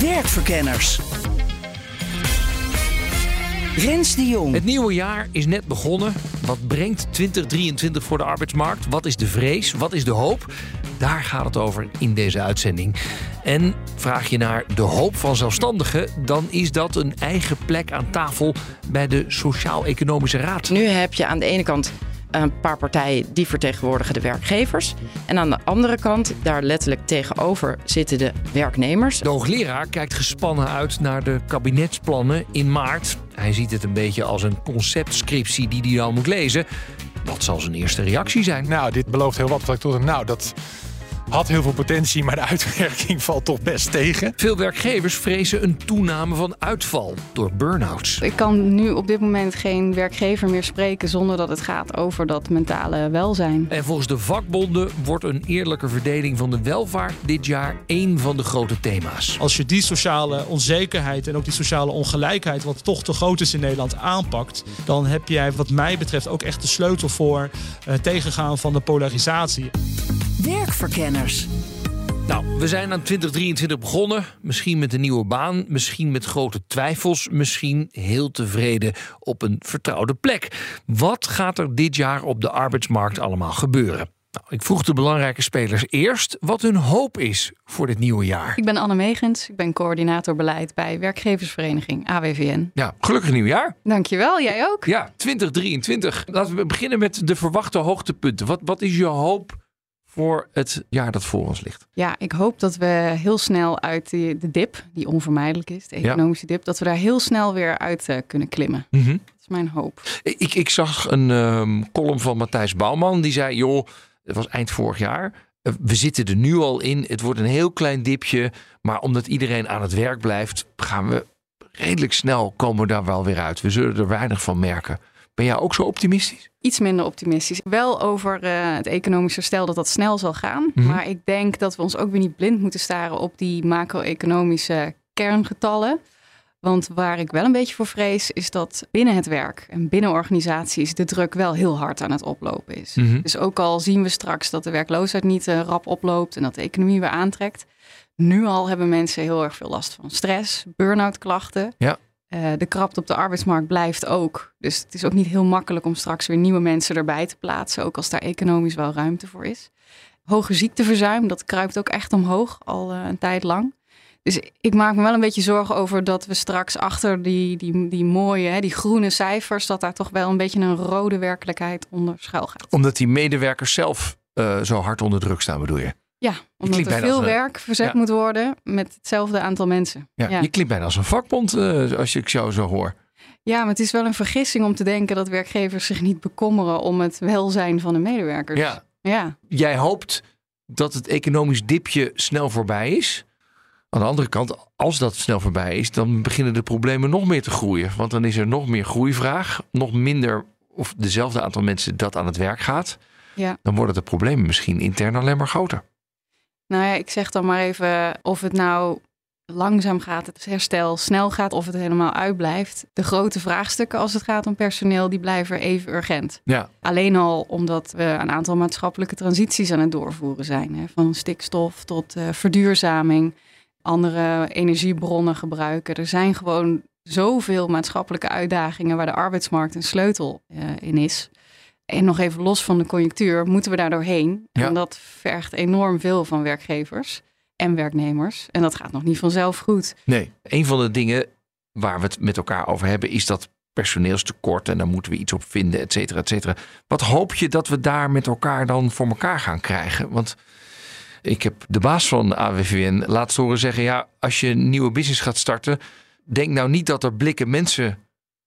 Werkverkenners. Rens de Jong. Het nieuwe jaar is net begonnen. Wat brengt 2023 voor de arbeidsmarkt? Wat is de vrees? Wat is de hoop? Daar gaat het over in deze uitzending. En vraag je naar de hoop van zelfstandigen, dan is dat een eigen plek aan tafel bij de Sociaal-Economische Raad. Nu heb je aan de ene kant een paar partijen die vertegenwoordigen de werkgevers. En aan de andere kant, daar letterlijk tegenover, zitten de werknemers. De hoogleraar kijkt gespannen uit naar de kabinetsplannen in maart. Hij ziet het een beetje als een conceptscriptie die hij al moet lezen. Wat zal zijn eerste reactie zijn? Nou, dit belooft heel wat. Ik nou, dat had heel veel potentie, maar de uitwerking valt toch best tegen. Veel werkgevers vrezen een toename van uitval door burn-outs. Ik kan nu op dit moment geen werkgever meer spreken zonder dat het gaat over dat mentale welzijn. En volgens de vakbonden wordt een eerlijke verdeling van de welvaart dit jaar één van de grote thema's. Als je die sociale onzekerheid en ook die sociale ongelijkheid, wat toch te groot is in Nederland, aanpakt, dan heb jij, wat mij betreft, ook echt de sleutel voor uh, tegengaan van de polarisatie. Werkverkenners. Nou, we zijn aan 2023 begonnen. Misschien met een nieuwe baan, misschien met grote twijfels, misschien heel tevreden op een vertrouwde plek. Wat gaat er dit jaar op de arbeidsmarkt allemaal gebeuren? Nou, ik vroeg de belangrijke spelers eerst wat hun hoop is voor dit nieuwe jaar. Ik ben Anne Megens, ik ben coördinator beleid bij werkgeversvereniging AWVN. Ja, gelukkig nieuwjaar. Dankjewel, jij ook. Ja, 2023. Laten we beginnen met de verwachte hoogtepunten. Wat, wat is je hoop voor het jaar dat voor ons ligt? Ja, ik hoop dat we heel snel uit die, de dip, die onvermijdelijk is, de economische dip, dat we daar heel snel weer uit uh, kunnen klimmen. Mhm. Dat is mijn hoop. Ik, ik zag een um, column van Matthijs Bouwman, die zei, joh, het was eind vorig jaar. Uh, we zitten er nu al in. Het wordt een heel klein dipje. Maar omdat iedereen aan het werk blijft, gaan we redelijk snel komen daar wel weer uit. We zullen er weinig van merken. Ben jij ook zo optimistisch? Iets minder optimistisch. Wel over uh, het economische herstel dat dat snel zal gaan. Mhm. Mm -hmm. Maar ik denk dat we ons ook weer niet blind moeten staren op die macro-economische kerngetallen. Want waar ik wel een beetje voor vrees, is dat binnen het werk en binnen organisaties de druk wel heel hard aan het oplopen is. Mm -hmm. Dus ook al zien we straks dat de werkloosheid niet uh, rap oploopt en dat de economie weer aantrekt. Nu al hebben mensen heel erg veel last van stress, burn-out klachten. Ja. Uh, de krapte op de arbeidsmarkt blijft ook. Dus het is ook niet heel makkelijk om straks weer nieuwe mensen erbij te plaatsen. Ook als daar economisch wel ruimte voor is. Hoge ziekteverzuim, dat kruipt ook echt omhoog al uh, een tijd lang. Dus ik maak me wel een beetje zorgen over dat we straks achter die, die, die mooie, hè, die groene cijfers, dat daar toch wel een beetje een rode werkelijkheid onder schuil gaat. Omdat die medewerkers zelf uh, zo hard onder druk staan, bedoel je? Ja, omdat er veel een, werk verzet ja. moet worden met hetzelfde aantal mensen. Ja, ja. Je klinkt bijna als een vakbond uh, als je ik jou zo hoor. Ja, maar het is wel een vergissing om te denken dat werkgevers zich niet bekommeren om het welzijn van de medewerkers. Ja. ja. Jij hoopt dat het economisch dipje snel voorbij is. Aan de andere kant, als dat snel voorbij is, dan beginnen de problemen nog meer te groeien. Want dan is er nog meer groeivraag, nog minder of dezelfde aantal mensen dat aan het werk gaat. Ja. Dan worden de problemen misschien intern alleen maar groter. Nou ja, ik zeg dan maar even of het nou langzaam gaat, het herstel snel gaat of het helemaal uitblijft. De grote vraagstukken als het gaat om personeel, die blijven even urgent. Ja. Alleen al omdat we een aantal maatschappelijke transities aan het doorvoeren zijn. Hè? Van stikstof tot uh, verduurzaming, andere energiebronnen gebruiken. Er zijn gewoon zoveel maatschappelijke uitdagingen waar de arbeidsmarkt een sleutel uh, in is. En nog even los van de conjunctuur, moeten we daar doorheen. Ja. En dat vergt enorm veel van werkgevers en werknemers. En dat gaat nog niet vanzelf goed. Nee, een van de dingen waar we het met elkaar over hebben is dat personeelstekort. En daar moeten we iets op vinden, et cetera, et cetera. Wat hoop je dat we daar met elkaar dan voor elkaar gaan krijgen? Want ik heb de baas van AWVN laatst horen zeggen... ja, als je een nieuwe business gaat starten... denk nou niet dat er blikken mensen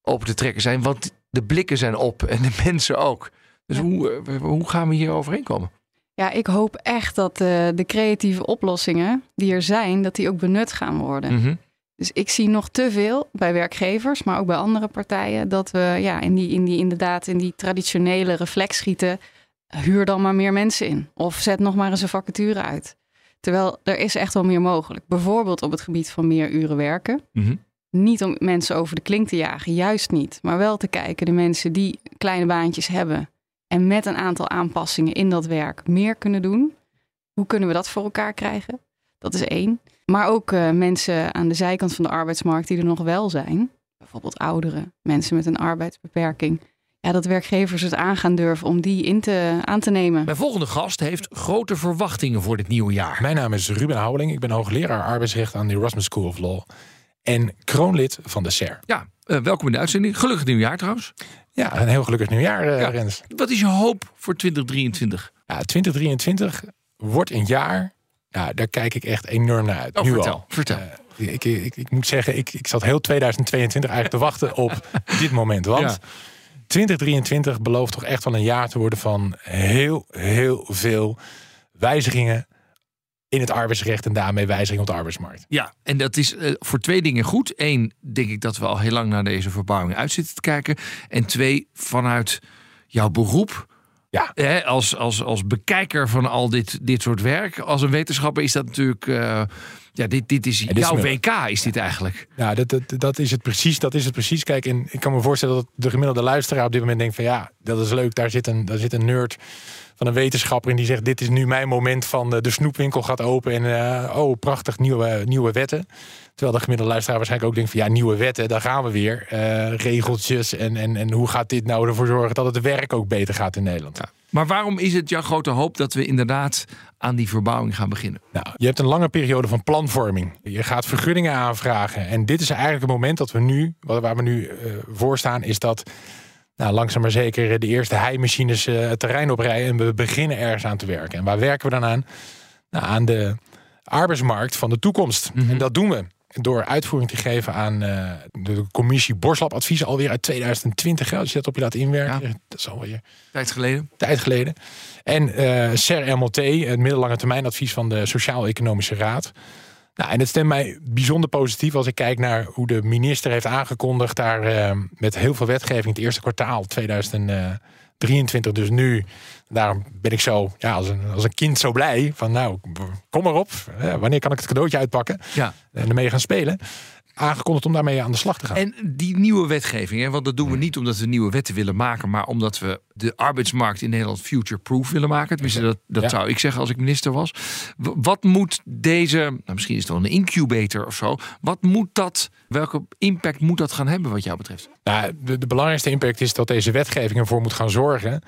open te trekken zijn... want de blikken zijn op en de mensen ook. Dus Ja. hoe, eh, hoe gaan we hier overheen komen? Ja, ik hoop echt dat eh, de creatieve oplossingen die er zijn, dat die ook benut gaan worden. Mhm. Dus ik zie nog te veel bij werkgevers, maar ook bij andere partijen, dat we ja, in die, in die inderdaad in die traditionele reflex schieten. Huur dan maar meer mensen in. Of zet nog maar eens een vacature uit. Terwijl er is echt wel meer mogelijk. Bijvoorbeeld op het gebied van meer uren werken. Mhm. Niet om mensen over de klink te jagen, juist niet. Maar wel te kijken, de mensen die kleine baantjes hebben en met een aantal aanpassingen in dat werk meer kunnen doen. Hoe kunnen we dat voor elkaar krijgen? Dat is één. Maar ook eh, mensen aan de zijkant van de arbeidsmarkt die er nog wel zijn. Bijvoorbeeld ouderen, mensen met een arbeidsbeperking. Ja, dat werkgevers het aan gaan durven om die in te, aan te nemen. Mijn volgende gast heeft grote verwachtingen voor dit nieuwe jaar. Mijn naam is Ruben Houweling. Ik ben hoogleraar arbeidsrecht aan de Erasmus School of Law. En kroonlid van de SER. Ja, eh, welkom in de uitzending. Gelukkig nieuwjaar trouwens. Ja, een heel gelukkig nieuwjaar, eh Ja. Rens. Wat is je hoop voor 2023? Ja, 2023 wordt een jaar. Ja, daar kijk ik echt enorm naar uit. Oh, nu vertel, al. vertel. Eh, ik, ik, ik moet zeggen, ik, ik zat heel 2022 eigenlijk te wachten op dit moment. Want Ja. 2023 belooft toch echt wel een jaar te worden van heel, heel veel wijzigingen in het arbeidsrecht en daarmee wijzigingen op de arbeidsmarkt. Ja, en dat is eh, voor twee dingen goed. Eén, denk ik dat we al heel lang naar deze verbouwing uit zitten te kijken. En twee, vanuit jouw beroep. Ja. Hè, als, als, als bekijker van al dit, dit soort werk. Als een wetenschapper is dat natuurlijk. eh, ja, dit, dit is dit jouw WK, is dit eigenlijk. Ja, dat, dat, dat is het precies. Dat is het precies. Kijk, en ik kan me voorstellen dat de gemiddelde luisteraar op dit moment denkt van ja, dat is leuk. Daar zit een, daar zit een nerd van een wetenschapper in die zegt dit is nu mijn moment van eh, de snoepwinkel gaat open en eh, oh prachtig nieuwe, nieuwe wetten. Terwijl de gemiddelde luisteraar waarschijnlijk ook denkt van ja, nieuwe wetten, daar gaan we weer. Eh, regeltjes en, en, en hoe gaat dit nou ervoor zorgen dat het werk ook beter gaat in Nederland? Maar waarom is het jouw grote hoop dat we inderdaad aan die verbouwing gaan beginnen? Nou, je hebt een lange periode van planvorming. Je gaat vergunningen aanvragen. En dit is eigenlijk het moment dat we nu, waar we nu eh, voor staan, is dat nou, langzaam maar zeker de eerste heimachines eh, het terrein oprijden. En we beginnen ergens aan te werken. En waar werken we dan aan? Nou, aan de arbeidsmarkt van de toekomst. En dat doen we door uitvoering te geven aan eh, de commissie Borslap Advies alweer uit 2020. hè, Als je dat op je laat inwerken. Dat is alweer Tijd geleden. tijd geleden. En eh SER-MLT, het middellange termijn advies van de Sociaal-Economische Raad. Nou, en het stemt mij bijzonder positief als ik kijk naar hoe de minister heeft aangekondigd daar eh, met heel veel wetgeving het eerste kwartaal 2023. Dus nu, daarom ben ik zo ja, als, een, als een kind zo blij van nou, kom maar op. Eh, wanneer kan ik het cadeautje uitpakken Ja. en ermee gaan spelen? Aangekondigd om daarmee aan de slag te gaan. En die nieuwe wetgeving, hè, want dat doen we niet omdat we nieuwe wetten willen maken, maar omdat we de arbeidsmarkt in Nederland future-proof willen maken. Tenminste, dat, dat Ja. zou ik zeggen als ik minister was. Wat moet deze, nou, misschien is het wel een incubator of zo, wat moet dat, welke impact moet dat gaan hebben wat jou betreft? Nou, de, de belangrijkste impact is dat deze wetgeving ervoor moet gaan zorgen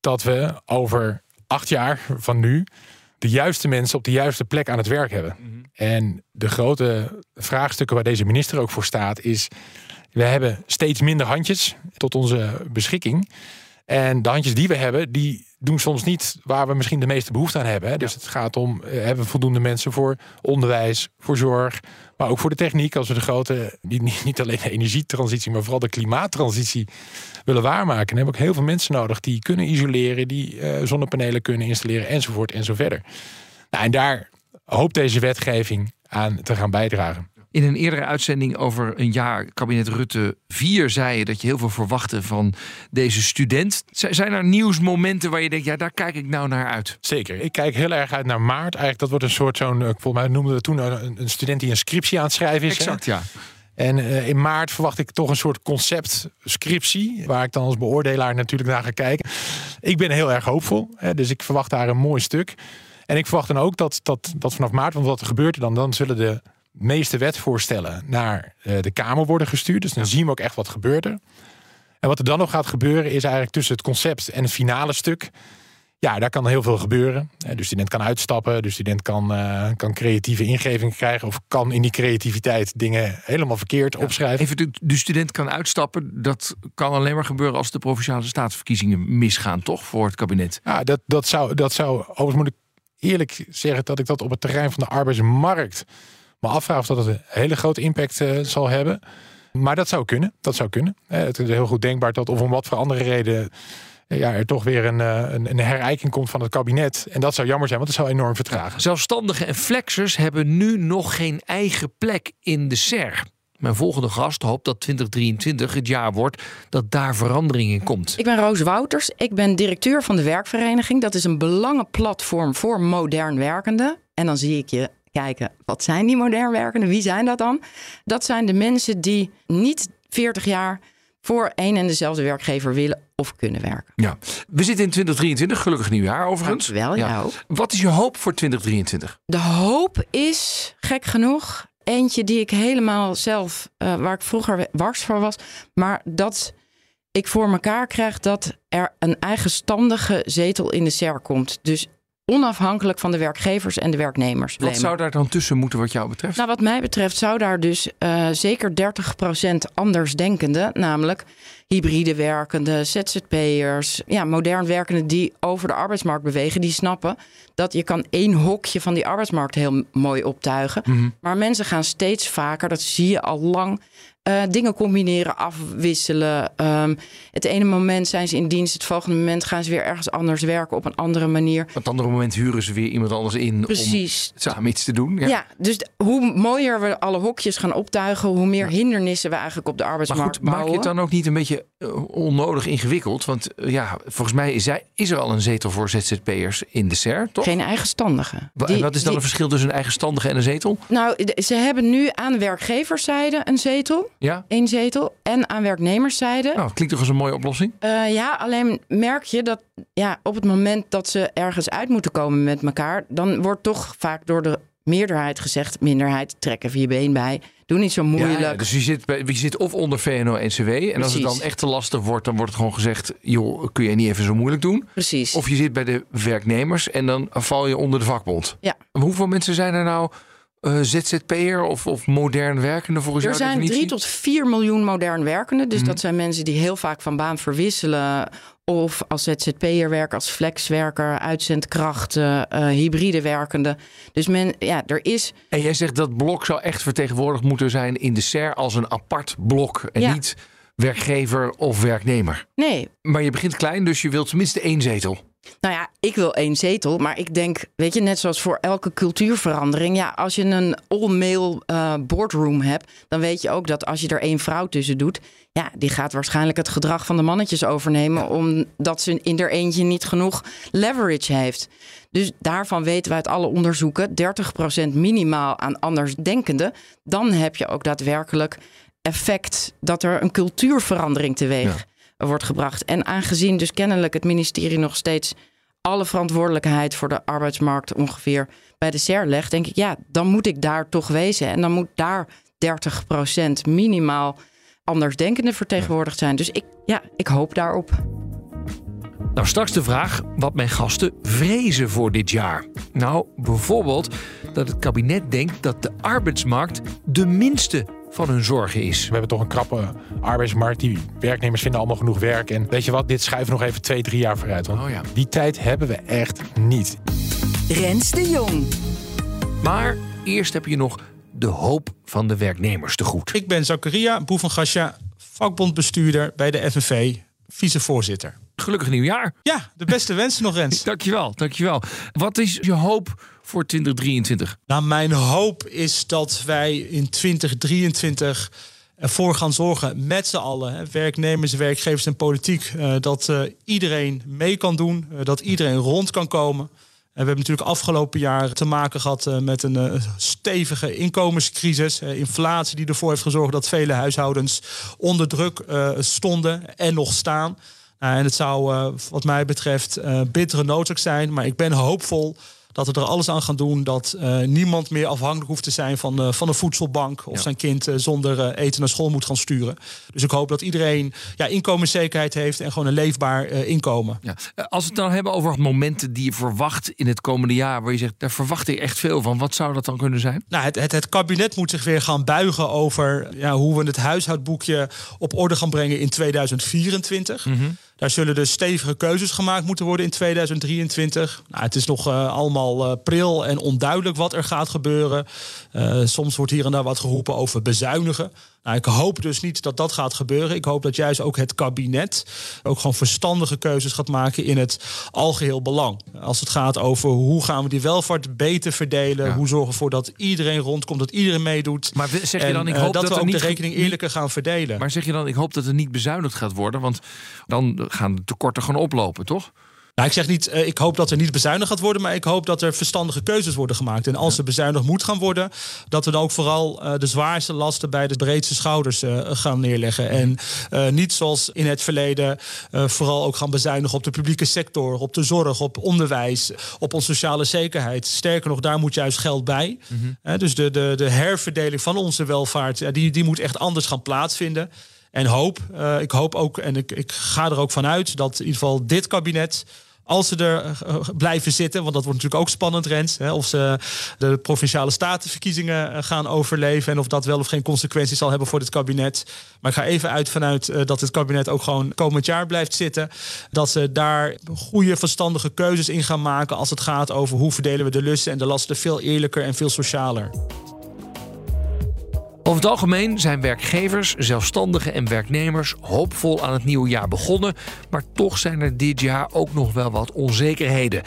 dat we over acht jaar van nu de juiste mensen op de juiste plek aan het werk hebben. En de grote vraagstukken waar deze minister ook voor staat is: we hebben steeds minder handjes tot onze beschikking. En de handjes die we hebben, die doen soms niet waar we misschien de meeste behoefte aan hebben. Hè. Dus het gaat om, eh, hebben we voldoende mensen voor onderwijs, voor zorg, maar ook voor de techniek. Als we de grote, niet, niet- alleen de energietransitie, maar vooral de klimaattransitie willen waarmaken. Dan hebben we ook heel veel mensen nodig die kunnen isoleren, die eh, zonnepanelen kunnen installeren, enzovoort en zo verder. Nou, en daar hoopt deze wetgeving aan te gaan bijdragen. In een eerdere uitzending over een jaar, kabinet Rutte 4, zei je dat je heel veel verwachtte van deze student. Zijn er nieuwsmomenten waar je denkt, ja, daar kijk ik nou naar uit? Zeker. Ik kijk heel erg uit naar maart. Eigenlijk, dat wordt een soort zo'n, eh, volgens mij noemden we toen een, een student die een scriptie aan het schrijven is. hè? Exact, ja. En eh, in maart verwacht ik toch een soort conceptscriptie, waar ik dan als beoordelaar natuurlijk naar ga kijken. Ik ben heel erg hoopvol, hè, dus ik verwacht daar een mooi stuk. En ik verwacht dan ook dat, dat, dat vanaf maart, want wat er gebeurt er dan? Dan zullen de meeste wetvoorstellen naar eh, de Kamer worden gestuurd. Dus dan zien we ook echt wat gebeurt er. En wat er dan nog gaat gebeuren is eigenlijk tussen het concept en het finale stuk. Ja, daar kan heel veel gebeuren. Eh, De student kan uitstappen, de student kan, eh, kan creatieve ingevingen krijgen... of kan in die creativiteit dingen helemaal verkeerd opschrijven. Even de, de student kan uitstappen. Dat kan alleen maar gebeuren als de provinciale staatsverkiezingen misgaan, toch? Voor het kabinet. Ja, dat, dat, zou, dat zou, overigens moet ik eerlijk zeggen dat ik dat op het terrein van de arbeidsmarkt me afvraag of dat het een hele grote impact eh, zal hebben. Maar dat zou kunnen. Dat zou kunnen. Eh, het is heel goed denkbaar dat of om wat voor andere reden ja, er toch weer een, eh, een, een herijking komt van het kabinet. En dat zou jammer zijn, want het zou enorm vertragen. Zelfstandigen en flexers hebben nu nog geen eigen plek in de SER. Mijn volgende gast hoopt dat 2023 het jaar wordt dat daar verandering in komt. Ik ben Roos Wouters. Ik ben directeur van de Werkvereniging. Dat is een belangenplatform voor modern werkenden. En dan zie ik je kijken, wat zijn die modern werkenden? Wie zijn dat dan? Dat zijn de mensen die niet 40 jaar voor één en dezelfde werkgever willen of kunnen werken. Ja, we zitten in 2023, gelukkig nieuwjaar overigens. Dankjewel, ja. Wat is je hoop voor 2023? De hoop is, gek genoeg, eentje die ik helemaal zelf, eh, waar ik vroeger wars voor was, maar dat ik voor mekaar krijg dat er een eigenstandige zetel in de SER komt. Dus onafhankelijk van de werkgevers en de werknemers. Wat zou daar dan tussen moeten wat jou betreft? Nou, wat mij betreft zou daar dus uh, zeker 30% andersdenkende, namelijk hybride werkende, ZZP'ers, ja, modern werkenden die over de arbeidsmarkt bewegen, die snappen dat je kan één hokje van die arbeidsmarkt heel mooi optuigen. Mhm. Maar mensen gaan steeds vaker, dat zie je al lang, uh, dingen combineren, afwisselen. Um, het ene moment zijn ze in dienst, het volgende moment gaan ze weer ergens anders werken op een andere manier. Op het andere moment huren ze weer iemand anders in Precies. om samen iets te doen. Ja, ja dus hoe mooier we alle hokjes gaan optuigen, hoe meer hindernissen we eigenlijk op de arbeidsmarkt maar goed. Maak je het dan ook niet een beetje uh, onnodig ingewikkeld? Want uh, ja, volgens mij is, hij, is er al een zetel voor ZZP'ers in de SER, toch? Geen eigenstandige. Wa die, wat is dan die, een verschil tussen een eigenstandige en een zetel? Nou, ze hebben nu aan werkgeverszijde een zetel. Ja. Eén zetel. En aan werknemerszijde. Nou, klinkt toch als een mooie oplossing? Uh, ja, alleen merk je dat ja, op het moment dat ze ergens uit moeten komen met elkaar, dan wordt toch vaak door de meerderheid gezegd: minderheid, trek even je been bij. Doe niet zo moeilijk. Ja, ja, dus je zit, bij, je zit of onder VNO-NCW. En als het dan echt te lastig wordt, dan wordt het gewoon gezegd: joh, kun je niet even zo moeilijk doen? Precies. Of je zit bij de werknemers en dan val je onder de vakbond. Ja. Hoeveel mensen zijn er nou? Uh, ZZP'er of, of modern werkende volgens er jouw zijn definitie? 3 tot 4 miljoen modern werkenden. Dus Mhm. dat zijn mensen die heel vaak van baan verwisselen. Of als ZZP'er werken, als flexwerker, uitzendkrachten, uh, hybride werkende. Dus men, ja, er is... En jij zegt dat blok zou echt vertegenwoordigd moeten zijn in de SER als een apart blok. En Ja. niet werkgever of werknemer. Nee, Maar je begint klein, dus je wilt tenminste één zetel. Nou ja, ik wil één zetel, maar ik denk, weet je, net zoals voor elke cultuurverandering, ja, als je een all-male uh, boardroom hebt, dan weet je ook dat als je er één vrouw tussen doet, ja, die gaat waarschijnlijk het gedrag van de mannetjes overnemen, omdat ze in er eentje niet genoeg leverage heeft. Dus daarvan weten we uit alle onderzoeken, 30% minimaal aan andersdenkenden, dan heb je ook daadwerkelijk effect dat er een cultuurverandering teweeg wordt gebracht. En aangezien dus kennelijk het ministerie nog steeds alle verantwoordelijkheid voor de arbeidsmarkt ongeveer bij de SER legt, denk ik, ja, dan moet ik daar toch wezen. En dan moet daar 30% minimaal andersdenkenden vertegenwoordigd zijn. Dus ik, ja, ik hoop daarop. Nou, straks de vraag wat mijn gasten vrezen voor dit jaar. Nou, bijvoorbeeld dat het kabinet denkt dat de arbeidsmarkt de minste van hun zorgen is. We hebben toch een krappe arbeidsmarkt. Die werknemers vinden allemaal genoeg werk. En weet je wat, dit schuiven nog even twee, drie jaar vooruit. Want Oh ja. die tijd hebben we echt niet. Rens de Jong. Maar eerst heb je nog de hoop van de werknemers te goed. Ik ben Zakaria Boe van Gasja, vakbondbestuurder bij de FNV, vicevoorzitter. Gelukkig nieuwjaar. Ja, de beste wensen nog, Rens. Dankjewel, dankjewel. Wat is je hoop voor 2023? Nou, mijn hoop is dat wij in 2023 ervoor gaan zorgen met z'n allen, werknemers, werkgevers en politiek, eh, dat eh, iedereen mee kan doen, eh, dat iedereen rond kan komen. En we hebben natuurlijk afgelopen jaar te maken gehad eh, met een stevige inkomenscrisis. inflatie die ervoor heeft gezorgd dat vele huishoudens onder druk stonden en nog staan. Nou, en het zou eh, wat mij betreft eh, bittere noodzaak zijn. Maar ik ben hoopvol dat we er alles aan gaan doen dat eh, niemand meer afhankelijk hoeft te zijn van, eh, van een voedselbank of Ja. zijn kind eh, zonder eh, eten naar school moet gaan sturen. Dus ik hoop dat iedereen ja, inkomenszekerheid heeft en gewoon een leefbaar eh, inkomen. Ja. Eh, Als we het dan hebben over momenten die je verwacht in het komende jaar, waar je zegt, daar verwacht ik echt veel van. Wat zou dat dan kunnen zijn? Nou, het, het, het kabinet moet zich weer gaan buigen over ja, hoe we het huishoudboekje op orde gaan brengen in 2024. Daar zullen dus stevige keuzes gemaakt moeten worden in 2023. Nou, het is nog uh, allemaal uh, pril en onduidelijk wat er gaat gebeuren. Uh, soms wordt hier en daar wat geroepen over bezuinigen. Nou, ik hoop dus niet dat dat gaat gebeuren. Ik hoop dat juist ook het kabinet ook gewoon verstandige keuzes gaat maken in het algeheel belang. Als het gaat over hoe gaan we die welvaart beter verdelen, ja. hoe zorgen we ervoor dat iedereen rondkomt, dat iedereen meedoet. Maar zeg je dan, ik hoop dat, dat we ook niet de rekening eerlijker gaan verdelen. Maar zeg je dan, ik hoop dat er niet bezuinigd gaat worden, want dan gaan de tekorten gewoon oplopen, toch? Nou, ik zeg niet, uh, ik hoop dat er niet bezuinigd gaat worden, maar ik hoop dat er verstandige keuzes worden gemaakt. En als er bezuinigd moet gaan worden, dat we dan ook vooral uh, de zwaarste lasten bij de breedste schouders uh, gaan neerleggen. En niet zoals in het verleden vooral ook gaan bezuinigen op de publieke sector, op de zorg, op onderwijs, op onze sociale zekerheid. Sterker nog, daar moet juist geld bij. Mm -hmm. dus de, de, de herverdeling van onze welvaart, die, die moet echt anders gaan plaatsvinden. En hoop, ik hoop ook en ik, ik ga er ook vanuit dat in ieder geval dit kabinet als ze er uh, blijven zitten, want dat wordt natuurlijk ook spannend, Rens. Hè, of ze de provinciale statenverkiezingen uh, gaan overleven en of dat wel of geen consequenties zal hebben voor dit kabinet. Maar ik ga even uit vanuit dat het kabinet ook gewoon komend jaar blijft zitten. Dat ze daar goede, verstandige keuzes in gaan maken als het gaat over hoe verdelen we de lussen en de lasten veel eerlijker en veel socialer. Over het algemeen zijn werkgevers, zelfstandigen en werknemers hoopvol aan het nieuwe jaar begonnen, maar toch zijn er dit jaar ook nog wel wat onzekerheden.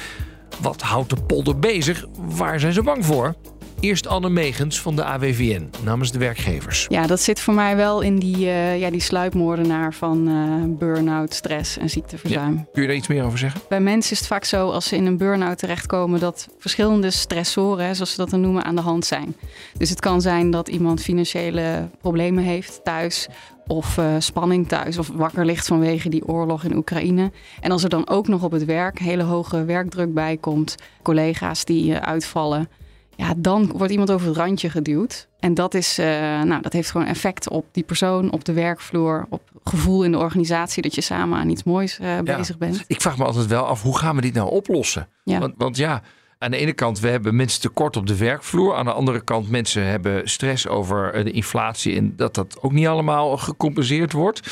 Wat houdt de polder bezig? Waar zijn ze bang voor? Eerst Anne Megens van de AWVN namens de werkgevers. Ja, dat zit voor mij wel in die, uh, ja, die sluipmoordenaar van uh, burn-out, stress en ziekteverzuim. Ja. Kun je daar iets meer over zeggen? Bij mensen is het vaak zo als ze in een burn-out terechtkomen dat verschillende stressoren, zoals ze dat dan noemen, aan de hand zijn. Dus het kan zijn dat iemand financiële problemen heeft thuis of uh, spanning thuis of wakker ligt vanwege die oorlog in Oekraïne. En als er dan ook nog op het werk hele hoge werkdruk bij komt, collega's die uitvallen, ja, dan wordt iemand over het randje geduwd. En dat, is, uh, nou, dat heeft gewoon effect op die persoon, op de werkvloer, op gevoel in de organisatie dat je samen aan iets moois uh, ja. bezig bent. Ik vraag me altijd wel af, hoe gaan we dit nou oplossen? Ja. Want, want ja, aan de ene kant, we hebben mensen tekort op de werkvloer. Aan de andere kant, mensen hebben stress over de inflatie en dat dat ook niet allemaal gecompenseerd wordt.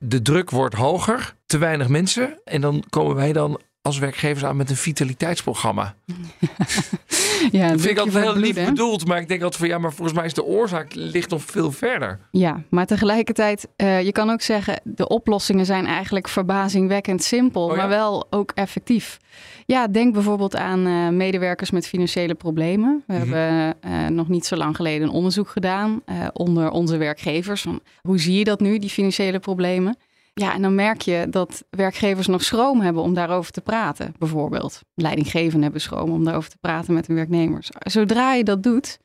De druk wordt hoger, te weinig mensen. En dan komen wij dan als werkgevers aan met een vitaliteitsprogramma. ja, dat vind ik altijd heel lief bedoeld, maar ik denk altijd van ja, maar volgens mij is de oorzaak ligt nog veel verder. Ja, maar tegelijkertijd, uh, je kan ook zeggen, de oplossingen zijn eigenlijk verbazingwekkend simpel, oh ja? maar wel ook effectief. Ja, denk bijvoorbeeld aan uh, medewerkers met financiële problemen. We mm-hmm. hebben uh, nog niet zo lang geleden een onderzoek gedaan onder onze werkgevers. Van, hoe zie je dat nu, die financiële problemen? Ja, en dan merk je dat werkgevers nog schroom hebben om daarover te praten, bijvoorbeeld. Leidinggevenden hebben schroom om daarover te praten met hun werknemers. Zodra je dat doet,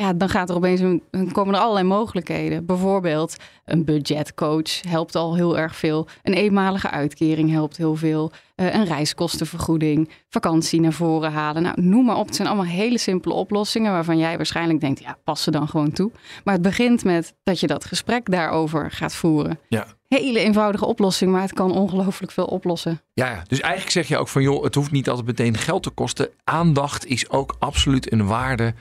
ja, dan gaat er opeens een, dan komen er allerlei mogelijkheden. Bijvoorbeeld een budgetcoach helpt al heel erg veel. Een eenmalige uitkering helpt heel veel. Uh, een reiskostenvergoeding, vakantie naar voren halen. Nou, noem maar op. Het zijn allemaal hele simpele oplossingen waarvan jij waarschijnlijk denkt, ja, pas ze dan gewoon toe. Maar het begint met dat je dat gesprek daarover gaat voeren. Ja. Hele eenvoudige oplossing, maar het kan ongelooflijk veel oplossen. Ja, dus eigenlijk zeg je ook van joh, het hoeft niet altijd meteen geld te kosten. Aandacht is ook absoluut een waarde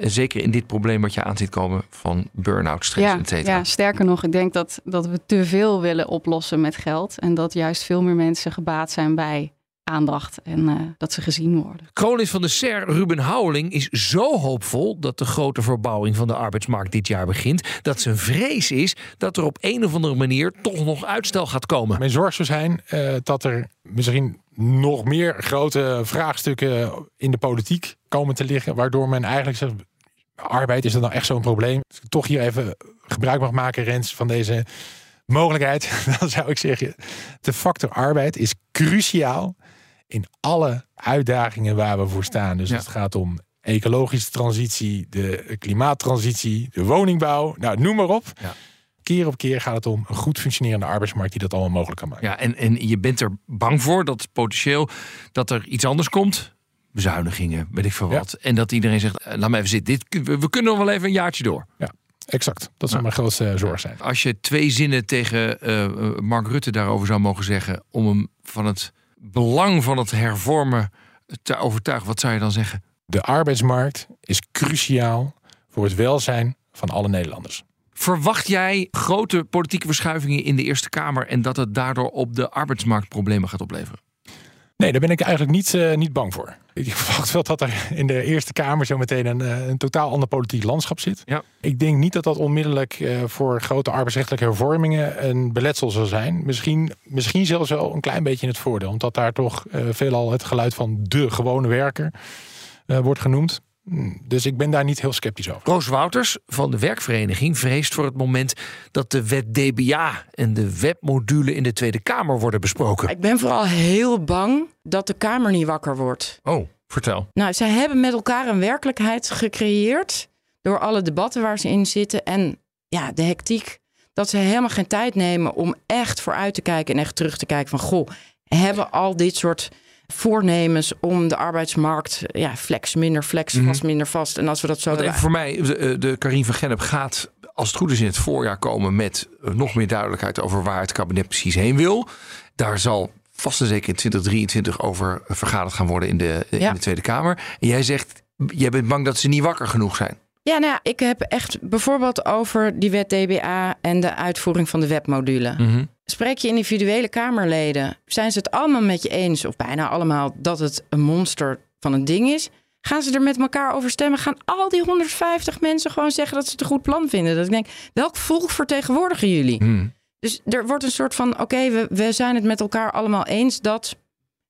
zeker in dit probleem wat je aan ziet komen van burn-out, stress, ja, et cetera. Ja, sterker nog, ik denk dat, dat we te veel willen oplossen met geld. En dat juist veel meer mensen gebaat zijn bij aandacht en uh, dat ze gezien worden. Kronis van de SER, Ruben Houweling, is zo hoopvol dat de grote verbouwing van de arbeidsmarkt dit jaar begint, dat zijn vrees is dat er op een of andere manier toch nog uitstel gaat komen. Mijn zorg zou zijn uh, dat er misschien nog meer grote vraagstukken in de politiek komen te liggen, waardoor men eigenlijk zegt, arbeid is dat nou echt zo'n probleem? Als ik toch hier even gebruik mag maken, Rens, van deze mogelijkheid, dan zou ik zeggen, de factor arbeid is cruciaal in alle uitdagingen waar we voor staan. Dus ja. het gaat om ecologische transitie, de klimaattransitie, de woningbouw, nou noem maar op. Ja. Keer op keer gaat het om een goed functionerende arbeidsmarkt die dat allemaal mogelijk kan maken. Ja, en, en je bent er bang voor dat potentieel dat er iets anders komt. Bezuinigingen, weet ik veel wat. Ja. En dat iedereen zegt, laat me even zitten. Dit, we, we kunnen nog wel even een jaartje door. Ja. Exact, dat zou mijn grootste uh, zorg zijn. Als je twee zinnen tegen uh, Mark Rutte daarover zou mogen zeggen, om hem van het belang van het hervormen te overtuigen, wat zou je dan zeggen? De arbeidsmarkt is cruciaal voor het welzijn van alle Nederlanders. Verwacht jij grote politieke verschuivingen in de Eerste Kamer en dat het daardoor op de arbeidsmarkt problemen gaat opleveren? Nee, daar ben ik eigenlijk niet, uh, niet bang voor. Ik verwacht wel dat er in de Eerste Kamer zo meteen een, eh, een totaal ander politiek landschap zit. Ja. Ik denk niet dat dat onmiddellijk uh, voor grote arbeidsrechtelijke hervormingen een beletsel zal zijn. Misschien, misschien zelfs wel een klein beetje in het voordeel. Omdat daar toch uh, veelal het geluid van de gewone werker wordt genoemd. Dus ik ben daar niet heel sceptisch over. Roos Wouters van de werkvereniging vreest voor het moment dat de wet DBA en de webmodule in de Tweede Kamer worden besproken. Ik ben vooral heel bang dat de Kamer niet wakker wordt. Oh, vertel. Nou, zij hebben met elkaar een werkelijkheid gecreëerd door alle debatten waar ze in zitten en ja, de hectiek. Dat ze helemaal geen tijd nemen om echt vooruit te kijken en echt terug te kijken van goh, hebben al dit soort voornemens om de arbeidsmarkt ja, flex, minder flex, Mhm. vast, minder vast. En als we dat zo even voor mij, de, de Karin van Gennep gaat, als het goed is, in het voorjaar komen met eh, nog meer duidelijkheid over waar het kabinet precies heen wil. Daar zal vast en zeker in 2023 over vergaderd gaan worden in de, in Ja. de Tweede Kamer. En jij zegt, jij bent bang dat ze niet wakker genoeg zijn. Ja, nou ja, ik heb echt bijvoorbeeld over die wet DBA en de uitvoering van de webmodule. Mhm. Spreek je individuele Kamerleden, zijn ze het allemaal met je eens, of bijna allemaal, dat het een monster van een ding is? Gaan ze er met elkaar over stemmen? Gaan al die 150 mensen gewoon zeggen dat ze het een goed plan vinden? Dat ik denk, welk volk vertegenwoordigen jullie? Hmm. Dus er wordt een soort van: oké, we, we zijn het met elkaar allemaal eens dat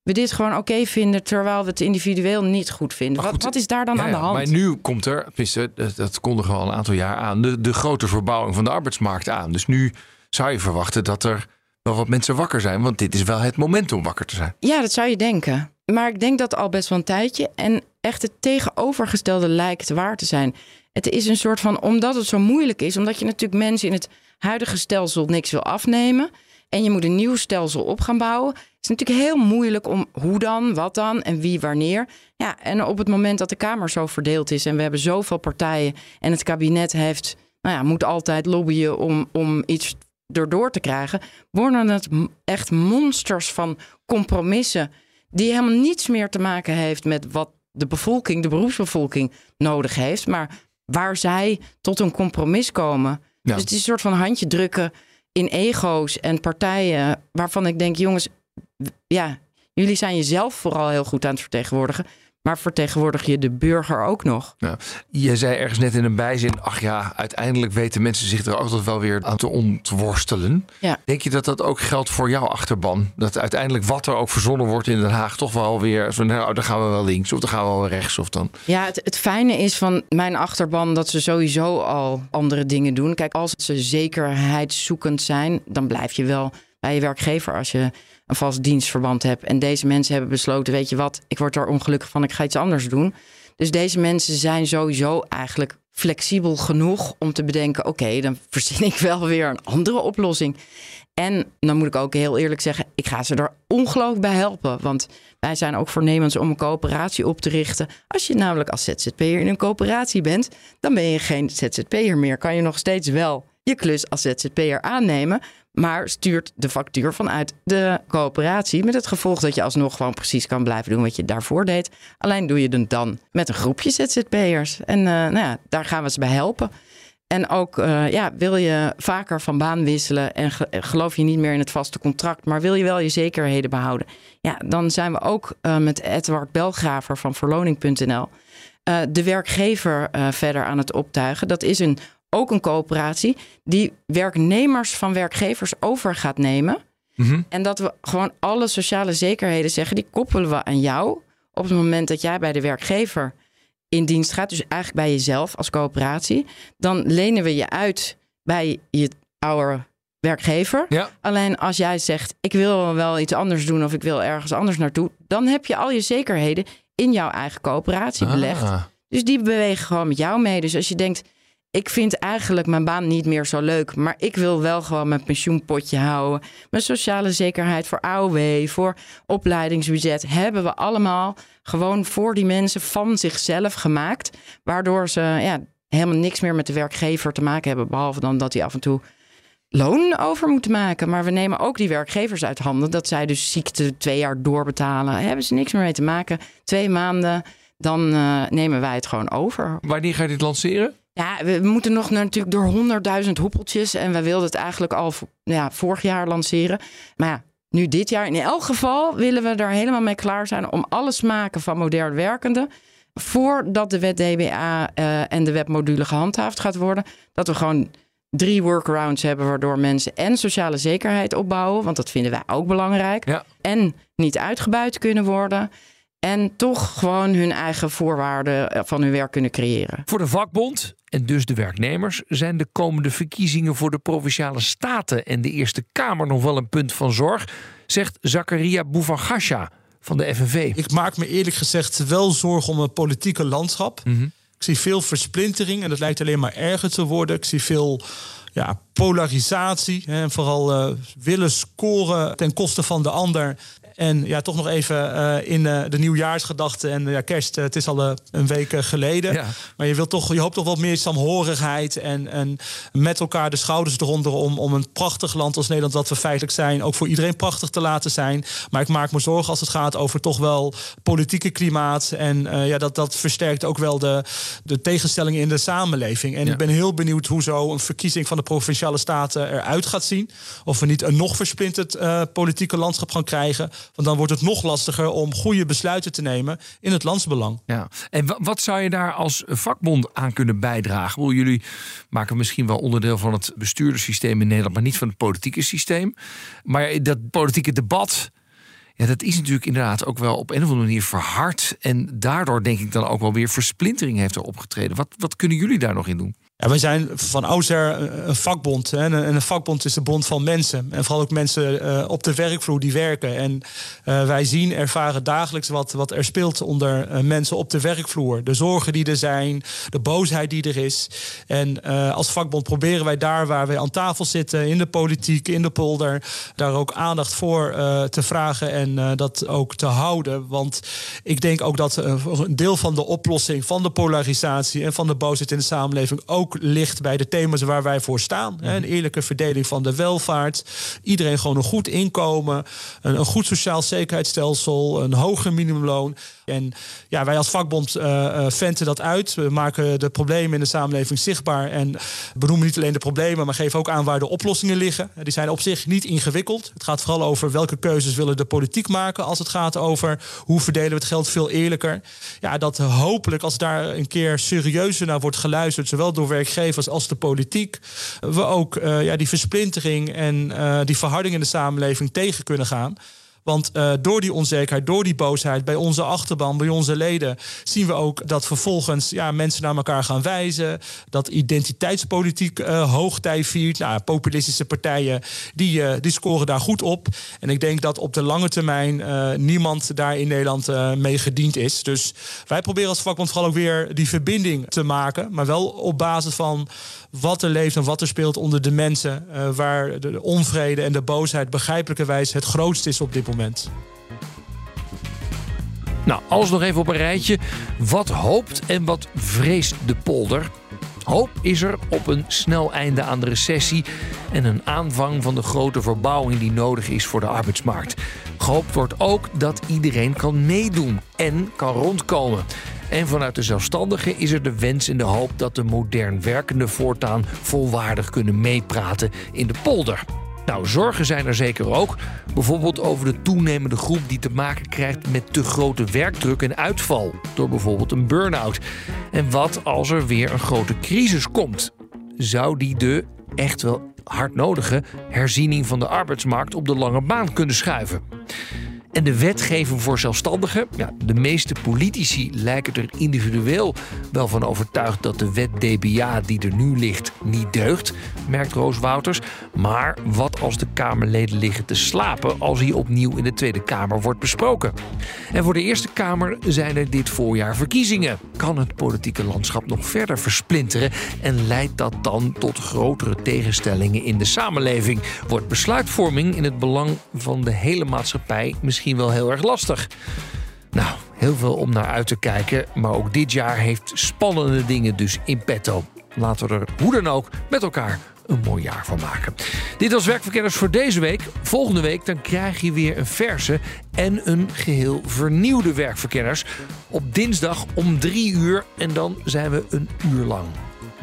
we dit gewoon oké vinden, terwijl we het individueel niet goed vinden. Wat, wat is daar dan Ja, aan de hand? Maar nu komt er, dat, dat kondigen we al een aantal jaar aan, de, de grote verbouwing van de arbeidsmarkt aan. Dus nu zou je verwachten dat er wel wat mensen wakker zijn, want dit is wel het moment om wakker te zijn. Ja, dat zou je denken. Maar ik denk dat al best wel een tijdje. En echt het tegenovergestelde lijkt waar te zijn. Het is een soort van, omdat het zo moeilijk is, omdat je natuurlijk mensen in het huidige stelsel niks wil afnemen. En je moet een nieuw stelsel op gaan bouwen. Het is natuurlijk heel moeilijk om hoe dan, wat dan en wie wanneer. Ja, en op het moment dat de Kamer zo verdeeld is en we hebben zoveel partijen en het kabinet heeft, nou ja, moet altijd lobbyen om, om iets erdoor te krijgen, worden het echt monsters van compromissen die helemaal niets meer te maken heeft met wat de bevolking, de beroepsbevolking nodig heeft, maar waar zij tot een compromis komen. Ja. Dus het is een soort van handje drukken in ego's en partijen waarvan ik denk, jongens, ja, jullie zijn jezelf vooral heel goed aan het vertegenwoordigen, maar vertegenwoordig je de burger ook nog? Je zei ergens net in een bijzin, ach ja, uiteindelijk weten mensen zich er altijd wel weer aan te ontworstelen. Ja. Denk je dat dat ook geldt voor jouw achterban? Dat uiteindelijk wat er ook verzonnen wordt in Den Haag toch wel weer, zo, nou, dan gaan we wel links of dan gaan we wel rechts of dan. Ja, het, het fijne is van mijn achterban dat ze sowieso al andere dingen doen. Kijk, als ze zekerheidszoekend zijn, dan blijf je wel bij je werkgever als je een vast dienstverband hebt. En deze mensen hebben besloten, weet je wat, ik word er ongelukkig van, ik ga iets anders doen. Dus deze mensen zijn sowieso eigenlijk flexibel genoeg om te bedenken, oké, dan verzin ik wel weer een andere oplossing. En dan moet ik ook heel eerlijk zeggen, ik ga ze er ongelooflijk bij helpen. Want wij zijn ook voornemens om een coöperatie op te richten. Als je namelijk als ZZP'er in een coöperatie bent, dan ben je geen ZZP'er meer. Kan je nog steeds wel je klus als ZZP'er aannemen. Maar stuurt de factuur vanuit de coöperatie. Met het gevolg dat je alsnog gewoon precies kan blijven doen wat je daarvoor deed. Alleen doe je het dan met een groepje ZZP'ers. En eh, nou ja, daar gaan we ze bij helpen. En ook, eh, ja, wil je vaker van baan wisselen en ge- geloof je niet meer in het vaste contract, maar wil je wel je zekerheden behouden? Ja, dan zijn we ook eh, met Edward Belgraver van verloning.nl eh, de werkgever eh, verder aan het optuigen. Dat is een, ook een coöperatie die werknemers van werkgevers over gaat nemen. En dat we gewoon alle sociale zekerheden zeggen, die koppelen we aan jou op het moment dat jij bij de werkgever in dienst gaat, dus eigenlijk bij jezelf als coöperatie, dan lenen we je uit bij je oude werkgever. Ja. Alleen als jij zegt, ik wil wel iets anders doen of ik wil ergens anders naartoe, dan heb je al je zekerheden in jouw eigen coöperatie belegd. Ah. Dus die bewegen gewoon met jou mee. Dus als je denkt, ik vind eigenlijk mijn baan niet meer zo leuk, maar ik wil wel gewoon mijn pensioenpotje houden, mijn sociale zekerheid voor AOW, voor opleidingsbudget, hebben we allemaal gewoon voor die mensen van zichzelf gemaakt, waardoor ze ja, helemaal niks meer met de werkgever te maken hebben, behalve dan dat hij af en toe loon over moeten maken. Maar we nemen ook die werkgevers uit handen. Dat zij dus ziekte twee jaar doorbetalen. Daar hebben ze niks meer mee te maken. Twee maanden, dan eh, nemen wij het gewoon over. Wanneer ga je dit lanceren? Ja, we moeten nog natuurlijk door honderdduizend hoepeltjes. En we wilden het eigenlijk al ja, vorig jaar lanceren. Maar ja, nu dit jaar. In elk geval willen we er helemaal mee klaar zijn om alles maken van modern werkende. Voordat de wet DBA uh, en de webmodule gehandhaafd gaat worden. Dat we gewoon drie workarounds hebben waardoor mensen en sociale zekerheid opbouwen. Want dat vinden wij ook belangrijk. Ja. En niet uitgebuit kunnen worden. En toch gewoon hun eigen voorwaarden van hun werk kunnen creëren. Voor de vakbond en dus de werknemers zijn de komende verkiezingen voor de provinciale staten en de Eerste Kamer nog wel een punt van zorg, zegt Zakaria Bouvagasha van de FNV. Ik maak me eerlijk gezegd wel zorgen om het politieke landschap. Mhm. Ik zie veel versplintering en dat lijkt alleen maar erger te worden. Ik zie veel ja, polarisatie en vooral uh, willen scoren ten koste van de ander. En ja, toch nog even uh, in uh, de nieuwjaarsgedachten en ja, kerst. het is al een week geleden. Ja. Maar je, wilt toch, je hoopt toch wat meer samhorigheid en, en met elkaar de schouders eronder om, om een prachtig land als Nederland, dat we feitelijk zijn, ook voor iedereen prachtig te laten zijn. Maar ik maak me zorgen als het gaat over toch wel politieke klimaat. En ja, dat, dat versterkt ook wel de, de tegenstellingen in de samenleving. En Ja. ik ben heel benieuwd hoe zo een verkiezing van de provinciale staten eruit gaat zien. Of we niet een nog versplinterd eh, politieke landschap gaan krijgen. Want dan wordt het nog lastiger om goede besluiten te nemen in het landsbelang. Ja. En wa- wat zou je daar als vakbond aan kunnen bijdragen? Bedoel, jullie maken misschien wel onderdeel van het bestuurderssysteem in Nederland, maar niet van het politieke systeem. Maar dat politieke debat. Ja, dat is natuurlijk inderdaad ook wel op een of andere manier verhard. En daardoor denk ik dan ook wel weer versplintering heeft er opgetreden. Wat, wat kunnen jullie daar nog in doen? Wij zijn van oudsher een- vakbond. En een en een vakbond is de bond van mensen. En vooral ook mensen eh, op de werkvloer die werken. En eh, wij zien, ervaren dagelijks wat, wat er speelt onder eh, mensen op de werkvloer. De zorgen die er zijn, de boosheid die er is. En als vakbond proberen wij daar waar wij aan tafel zitten, in de politiek, in de polder, daar ook aandacht voor te vragen en dat ook te houden. Want ik denk ook dat een deel van de oplossing van de polarisatie en van de boosheid in de samenleving ook ligt bij de thema's waar wij voor staan. Een eerlijke verdeling van de welvaart, iedereen gewoon een goed inkomen, een, een goed sociaal zekerheidsstelsel, een hoger minimumloon. En ja, wij als vakbond eh eh, venten dat uit. We maken de problemen in de samenleving zichtbaar en benoemen niet alleen de problemen, maar geven ook aan waar de oplossingen liggen. Die zijn op zich niet ingewikkeld. Het gaat vooral over welke keuzes willen de politiek maken als het gaat over hoe verdelen we het geld veel eerlijker. Ja, dat hopelijk als daar een keer serieuzer naar wordt geluisterd, zowel door werkgevers als de politiek, we ook eh, ja, die versplintering en eh, die verharding in de samenleving tegen kunnen gaan. Want eh, door die onzekerheid, door die boosheid bij onze achterban, bij onze leden, zien we ook dat vervolgens ja, mensen naar elkaar gaan wijzen. Dat identiteitspolitiek eh hoogtij viert. Nou, populistische partijen die, eh, die scoren daar goed op. En ik denk dat op de lange termijn niemand daar in Nederland mee gediend is. Dus wij proberen als vakbond vooral ook weer die verbinding te maken. Maar wel op basis van wat er leeft en wat er speelt onder de mensen. eh, waar de onvrede en de boosheid begrijpelijkerwijs het grootst is op dit moment. Nou, alles nog even op een rijtje. Wat hoopt en wat vreest de polder? Hoop is er op een snel einde aan de recessie en een aanvang van de grote verbouwing die nodig is voor de arbeidsmarkt. Gehoopt wordt ook dat iedereen kan meedoen en kan rondkomen. En vanuit de zelfstandigen is er de wens en de hoop dat de modern werkenden voortaan volwaardig kunnen meepraten in de polder. Nou, zorgen zijn er zeker ook. Bijvoorbeeld over de toenemende groep die te maken krijgt met te grote werkdruk en uitval. Door bijvoorbeeld een burn-out. En wat als er weer een grote crisis komt? Zou die de echt wel hard nodige herziening van de arbeidsmarkt op de lange baan kunnen schuiven? En de wetgeving voor zelfstandigen. Ja, de meeste politici lijken er individueel wel van overtuigd dat de wet DBA die er nu ligt niet deugt, merkt Roos Wouters. Maar wat als de Kamerleden liggen te slapen als hij opnieuw in de Tweede Kamer wordt besproken? En voor de Eerste Kamer zijn er dit voorjaar verkiezingen. Kan het politieke landschap nog verder versplinteren en leidt dat dan tot grotere tegenstellingen in de samenleving? Wordt besluitvorming in het belang van de hele maatschappij misschien wel heel erg lastig? Nou, heel veel om naar uit te kijken, maar ook dit jaar heeft spannende dingen dus in petto. Laten we er hoe dan ook met elkaar een mooi jaar van maken. Dit was Werkverkenners voor deze week. Volgende week dan krijg je weer een verse en een geheel vernieuwde Werkverkenners. Op dinsdag om drie uur en dan zijn we een uur lang.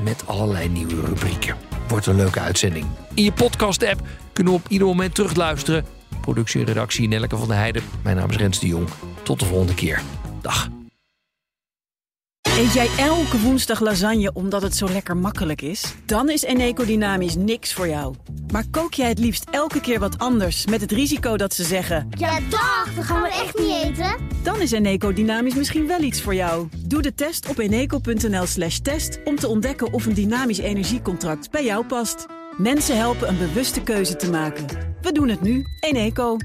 met allerlei nieuwe rubrieken. Wordt een leuke uitzending. In je podcast-app kunnen we op ieder moment terugluisteren. Productie en redactie Nelleke van der Heijden. Mijn naam is Rens de Jong. Tot de volgende keer. Dag. Eet jij elke woensdag lasagne omdat het zo lekker makkelijk is? Dan is Eneco Dynamisch niks voor jou. Maar kook jij het liefst elke keer wat anders met het risico dat ze zeggen... Ja, dag, dat gaan we echt niet eten. Dan is Eneco Dynamisch misschien wel iets voor jou. Doe de test op eneco.nl slash test om te ontdekken of een dynamisch energiecontract bij jou past. Mensen helpen een bewuste keuze te maken. We doen het nu. Eneco.